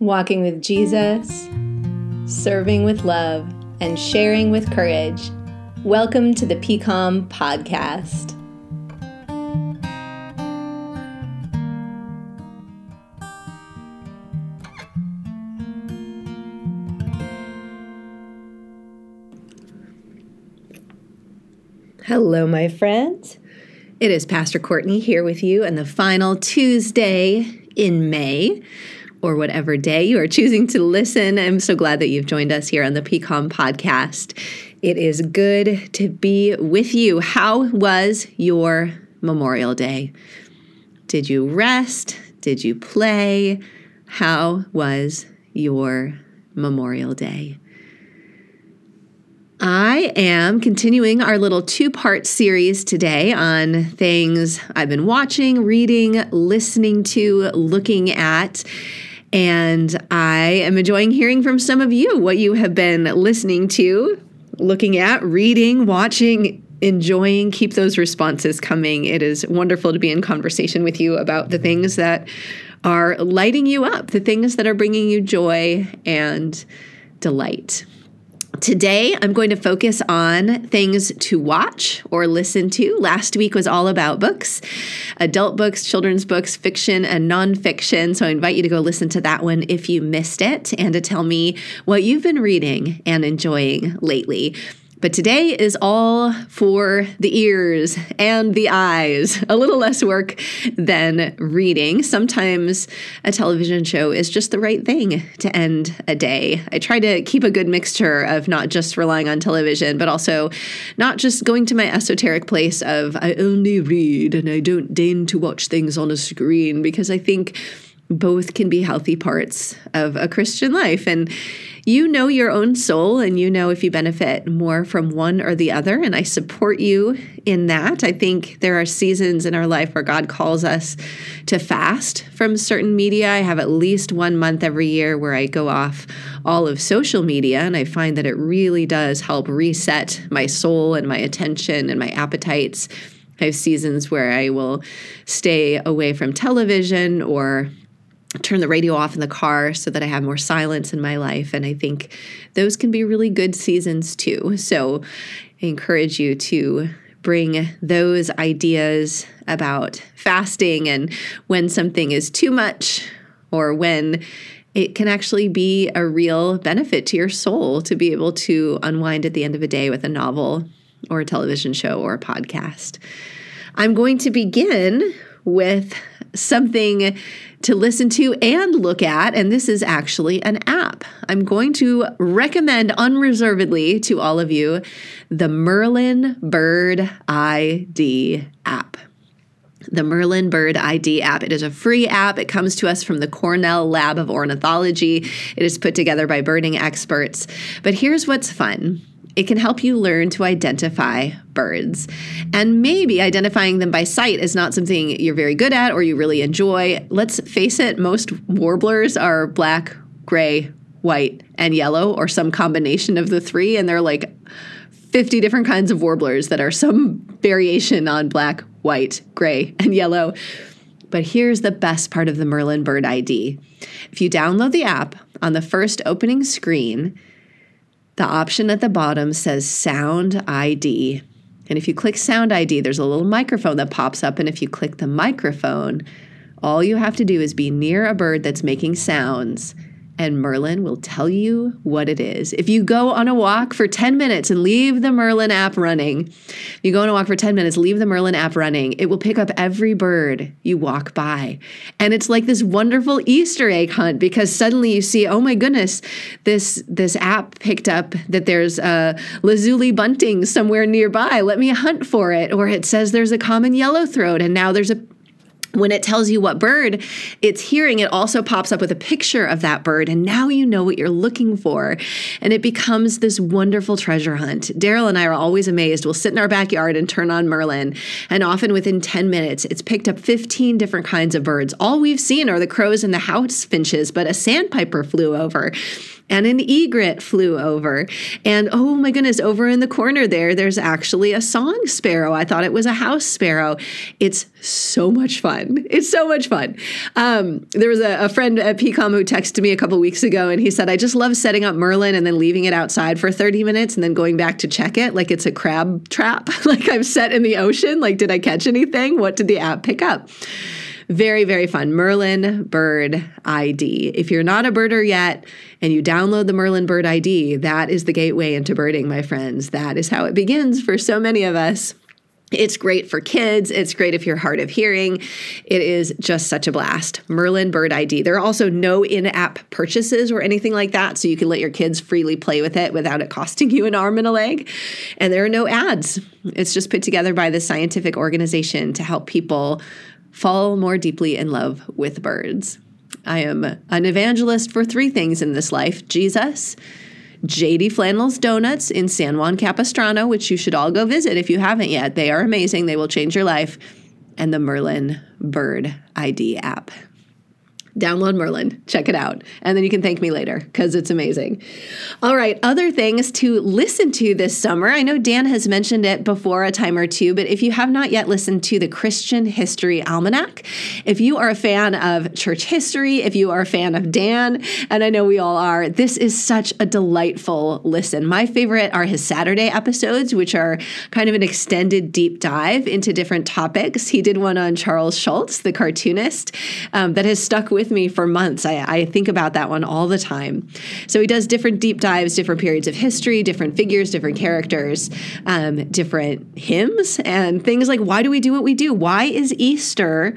walking with Jesus, serving with love, and sharing with courage. Welcome to the PCOM podcast. Hello, my friends. It is Pastor Courtney here with you on the final Tuesday in May or whatever day you are choosing to listen. I'm so glad that you've joined us here on the PCOM podcast. It is good to be with you. How was your Memorial Day? Did you rest? Did you play? How was your Memorial Day? I am continuing our little two part series today on things I've been watching, reading, listening to, looking at. And I am enjoying hearing from some of you what you have been listening to, looking at, reading, watching, enjoying. Keep those responses coming. It is wonderful to be in conversation with you about the things that are lighting you up, the things that are bringing you joy and delight. Today, I'm going to focus on things to watch or listen to. Last week was all about books adult books, children's books, fiction, and nonfiction. So I invite you to go listen to that one if you missed it and to tell me what you've been reading and enjoying lately. But today is all for the ears and the eyes. A little less work than reading. Sometimes a television show is just the right thing to end a day. I try to keep a good mixture of not just relying on television, but also not just going to my esoteric place of I only read and I don't deign to watch things on a screen because I think both can be healthy parts of a Christian life. And you know your own soul and you know if you benefit more from one or the other. And I support you in that. I think there are seasons in our life where God calls us to fast from certain media. I have at least one month every year where I go off all of social media. And I find that it really does help reset my soul and my attention and my appetites. I have seasons where I will stay away from television or turn the radio off in the car so that I have more silence in my life. And I think those can be really good seasons too. So I encourage you to bring those ideas about fasting and when something is too much or when it can actually be a real benefit to your soul to be able to unwind at the end of a day with a novel or a television show or a podcast. I'm going to begin with something to listen to and look at. And this is actually an app. I'm going to recommend unreservedly to all of you the Merlin Bird ID app the Merlin Bird ID app. It is a free app. It comes to us from the Cornell Lab of Ornithology. It is put together by birding experts. But here's what's fun it can help you learn to identify birds. And maybe identifying them by sight is not something you're very good at or you really enjoy. Let's face it, most warblers are black, gray, white, and yellow, or some combination of the three. And they're like 50 different kinds of warblers that are some variation on black, white, gray, and yellow. But here's the best part of the Merlin Bird ID. If you download the app on the first opening screen, the option at the bottom says Sound ID. And if you click Sound ID, there's a little microphone that pops up. And if you click the microphone, all you have to do is be near a bird that's making sounds and Merlin will tell you what it is. If you go on a walk for 10 minutes and leave the Merlin app running, you go on a walk for 10 minutes, leave the Merlin app running, it will pick up every bird you walk by. And it's like this wonderful Easter egg hunt because suddenly you see, oh my goodness, this this app picked up that there's a lazuli bunting somewhere nearby. Let me hunt for it. Or it says there's a common yellow throat and now there's a when it tells you what bird it's hearing, it also pops up with a picture of that bird. And now you know what you're looking for. And it becomes this wonderful treasure hunt. Daryl and I are always amazed. We'll sit in our backyard and turn on Merlin. And often within 10 minutes, it's picked up 15 different kinds of birds. All we've seen are the crows and the house finches, but a sandpiper flew over. And an egret flew over. And oh my goodness, over in the corner there, there's actually a song sparrow. I thought it was a house sparrow. It's so much fun. It's so much fun. Um, there was a, a, friend at PCOM who texted me a couple weeks ago and he said, I just love setting up Merlin and then leaving it outside for 30 minutes and then going back to check it like it's a crab trap, like I'm set in the ocean. Like, did I catch anything? What did the app pick up? Very, very fun. Merlin Bird ID. If you're not a birder yet and you download the Merlin Bird ID, that is the gateway into birding, my friends. That is how it begins for so many of us. It's great for kids. It's great if you're hard of hearing. It is just such a blast. Merlin Bird ID. There are also no in app purchases or anything like that, so you can let your kids freely play with it without it costing you an arm and a leg. And there are no ads. It's just put together by the scientific organization to help people fall more deeply in love with birds. I am an evangelist for three things in this life Jesus JD Flannel's Donuts in San Juan Capistrano, which you should all go visit if you haven't yet. They are amazing, they will change your life. And the Merlin Bird ID app download Merlin, check it out, and then you can thank me later because it's amazing. All right, other things to listen to this summer. I know Dan has mentioned it before a time or two, but if you have not yet listened to the Christian History Almanac, if you are a fan of church history, if you are a fan of Dan, and I know we all are, this is such a delightful listen. My favorite are his Saturday episodes, which are kind of an extended deep dive into different topics. He did one on Charles Schulz, the cartoonist, um, that has stuck with with me for months. I, I think about that one all the time. So he does different deep dives, different periods of history, different figures, different characters, um, different hymns, and things like why do we do what we do? Why is Easter?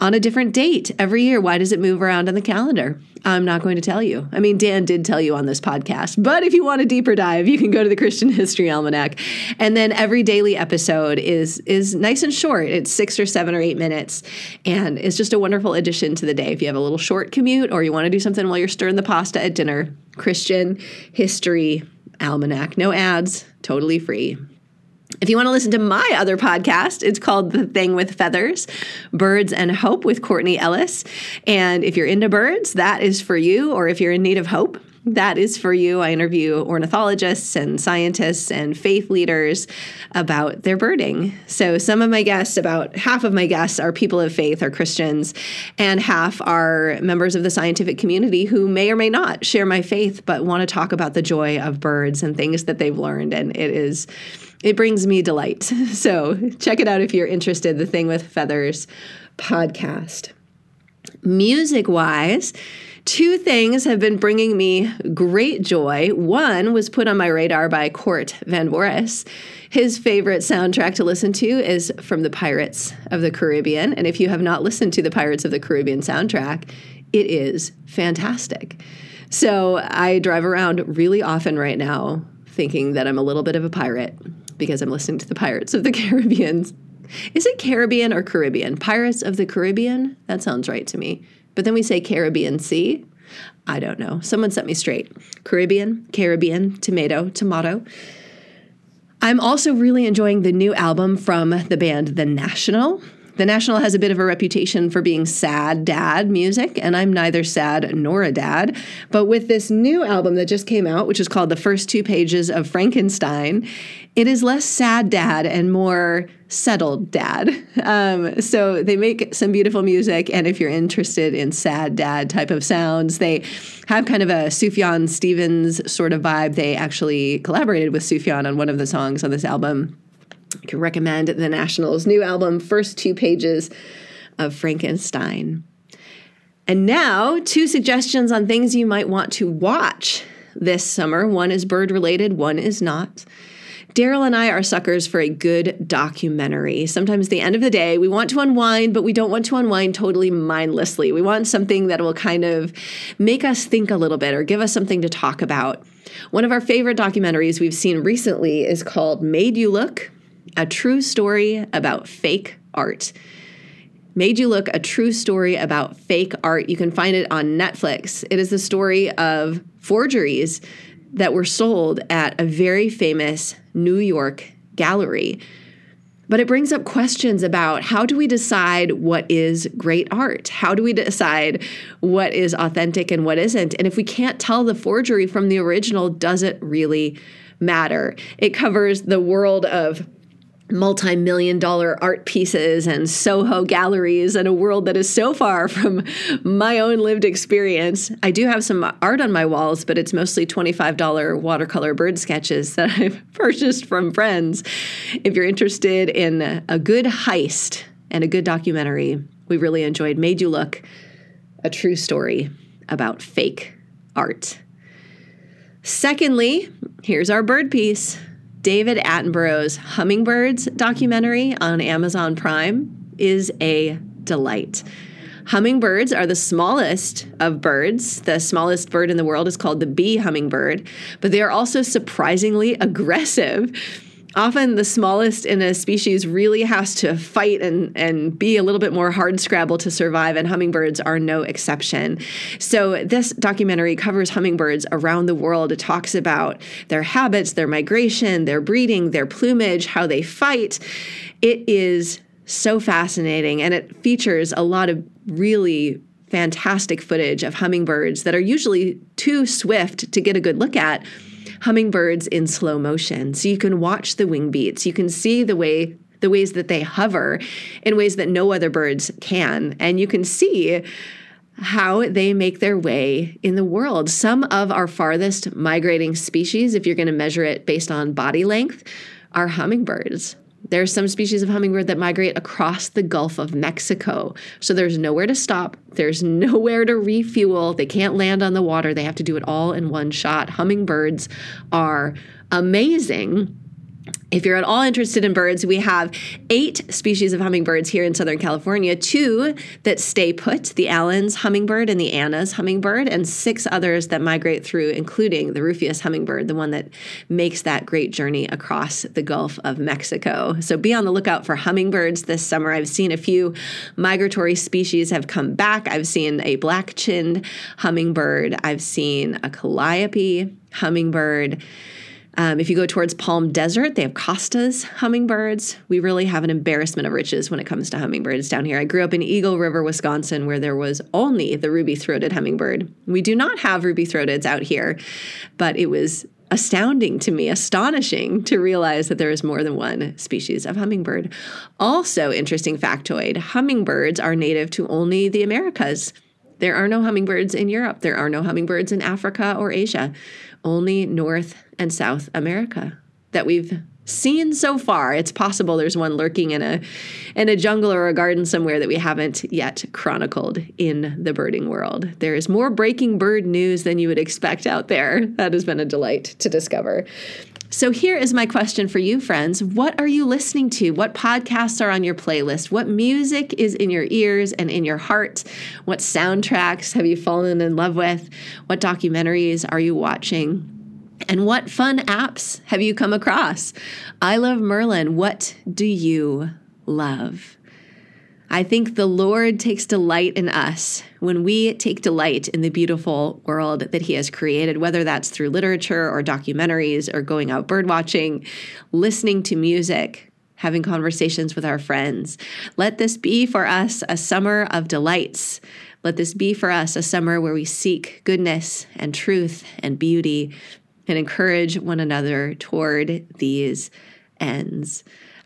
On a different date every year. Why does it move around on the calendar? I'm not going to tell you. I mean, Dan did tell you on this podcast, but if you want a deeper dive, you can go to the Christian History Almanac. And then every daily episode is is nice and short. It's 6 or 7 or 8 minutes and it's just a wonderful addition to the day if you have a little short commute or you want to do something while you're stirring the pasta at dinner. Christian History Almanac. No ads, totally free. If you want to listen to my other podcast, it's called The Thing with Feathers Birds and Hope with Courtney Ellis. And if you're into birds, that is for you. Or if you're in need of hope, that is for you. I interview ornithologists and scientists and faith leaders about their birding. So, some of my guests, about half of my guests, are people of faith or Christians, and half are members of the scientific community who may or may not share my faith, but want to talk about the joy of birds and things that they've learned. And it is it brings me delight. So check it out if you're interested. The Thing with Feathers podcast. Music wise, two things have been bringing me great joy. One was put on my radar by Court Van Voris. His favorite soundtrack to listen to is from the Pirates of the Caribbean. And if you have not listened to the Pirates of the Caribbean soundtrack, it is fantastic. So I drive around really often right now thinking that I'm a little bit of a pirate because I'm listening to the Pirates of the Caribbean. Is it Caribbean or Caribbean? Pirates of the Caribbean? That sounds right to me. But then we say Caribbean Sea. I don't know. Someone set me straight. Caribbean, Caribbean, tomato, tomato. I'm also really enjoying the new album from the band The National. The National has a bit of a reputation for being sad dad music, and I'm neither sad nor a dad. But with this new album that just came out, which is called The First Two Pages of Frankenstein, it is less sad dad and more settled dad. Um, so they make some beautiful music, and if you're interested in sad dad type of sounds, they have kind of a Sufjan Stevens sort of vibe. They actually collaborated with Sufjan on one of the songs on this album. I can recommend the Nationals' new album, First Two Pages of Frankenstein. And now, two suggestions on things you might want to watch this summer. One is bird related, one is not. Daryl and I are suckers for a good documentary. Sometimes, at the end of the day, we want to unwind, but we don't want to unwind totally mindlessly. We want something that will kind of make us think a little bit or give us something to talk about. One of our favorite documentaries we've seen recently is called Made You Look a true story about fake art. Made You Look, a true story about fake art. You can find it on Netflix. It is the story of forgeries that were sold at a very famous New York gallery. But it brings up questions about how do we decide what is great art? How do we decide what is authentic and what isn't? And if we can't tell the forgery from the original, does it really matter? It covers the world of multi million dollar art pieces and Soho galleries and a world that is so far from my own lived experience. I do have some art on my walls, but it's mostly $25 watercolor bird sketches that I've purchased from friends. If you're interested in a good heist and a good documentary, we really enjoyed Made You Look, a true story about fake art. Secondly, here's our bird piece. David Attenborough's Hummingbirds documentary on Amazon Prime is a delight. Hummingbirds are the smallest of birds. The smallest bird in the world is called the bee hummingbird, but they are also surprisingly aggressive often the smallest in a species really has to fight and, and be a little bit more hard scrabble to survive, and hummingbirds are no exception. So, this documentary covers hummingbirds around the world. It talks about their habits, their migration, their breeding, their plumage, how they fight. It is so fascinating, and it features a lot of really fantastic footage of hummingbirds that are usually too swift to get a good look at hummingbirds in slow motion. So you can watch the wing beats. You can see the way the ways that they hover in ways that no other birds can. And you can see how they make their way in the world. Some of our farthest migrating species, if you're going to measure it based on body length, are hummingbirds. There's some species of hummingbird that migrate across the Gulf of Mexico. So there's nowhere to stop, there's nowhere to refuel. They can't land on the water. They have to do it all in one shot. Hummingbirds are amazing if you're at all interested in birds, we have eight species of hummingbirds here in Southern California, two that stay put the Allen's hummingbird and the Anna's hummingbird, and six others that migrate through, including the Rufous hummingbird, the one that makes that great journey across the Gulf of Mexico. So be on the lookout for hummingbirds this summer. I've seen a few migratory species have come back. I've seen a black chinned hummingbird, I've seen a calliope hummingbird. Um, if you go towards Palm Desert, they have Costa's hummingbirds. We really have an embarrassment of riches when it comes to hummingbirds down here. I grew up in Eagle River, Wisconsin, where there was only the ruby throated hummingbird. We do not have ruby throateds out here, but it was astounding to me, astonishing to realize that there is more than one species of hummingbird. Also, interesting factoid hummingbirds are native to only the Americas. There are no hummingbirds in Europe. There are no hummingbirds in Africa or Asia only North and South America that we've seen so far. It's possible there's one lurking in a in a jungle or a garden somewhere that we haven't yet chronicled in the birding world. There is more breaking bird news than you would expect out there. That has been a delight to discover. So here is my question for you friends. What are you listening to? What podcasts are on your playlist? What music is in your ears and in your heart? What soundtracks have you fallen in love with? What documentaries are you watching? And what fun apps have you come across? I love Merlin. What do you love? I think the Lord takes delight in us when we take delight in the beautiful world that He has created, whether that's through literature or documentaries or going out birdwatching, listening to music, having conversations with our friends. Let this be for us a summer of delights. Let this be for us a summer where we seek goodness and truth and beauty and encourage one another toward these ends.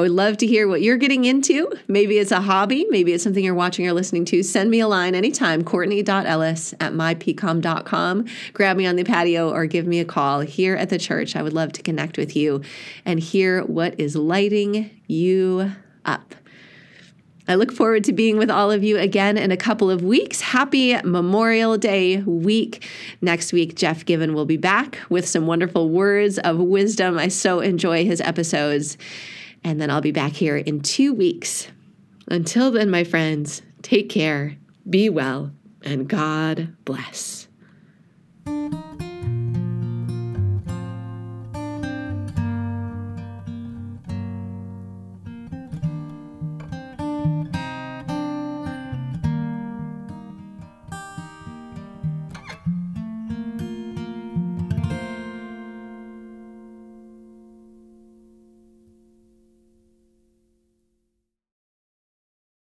I would love to hear what you're getting into. Maybe it's a hobby, maybe it's something you're watching or listening to. Send me a line anytime, courtney.ellis at mypcom.com. Grab me on the patio or give me a call here at the church. I would love to connect with you and hear what is lighting you up. I look forward to being with all of you again in a couple of weeks. Happy Memorial Day week. Next week, Jeff Given will be back with some wonderful words of wisdom. I so enjoy his episodes. And then I'll be back here in two weeks. Until then, my friends, take care, be well, and God bless.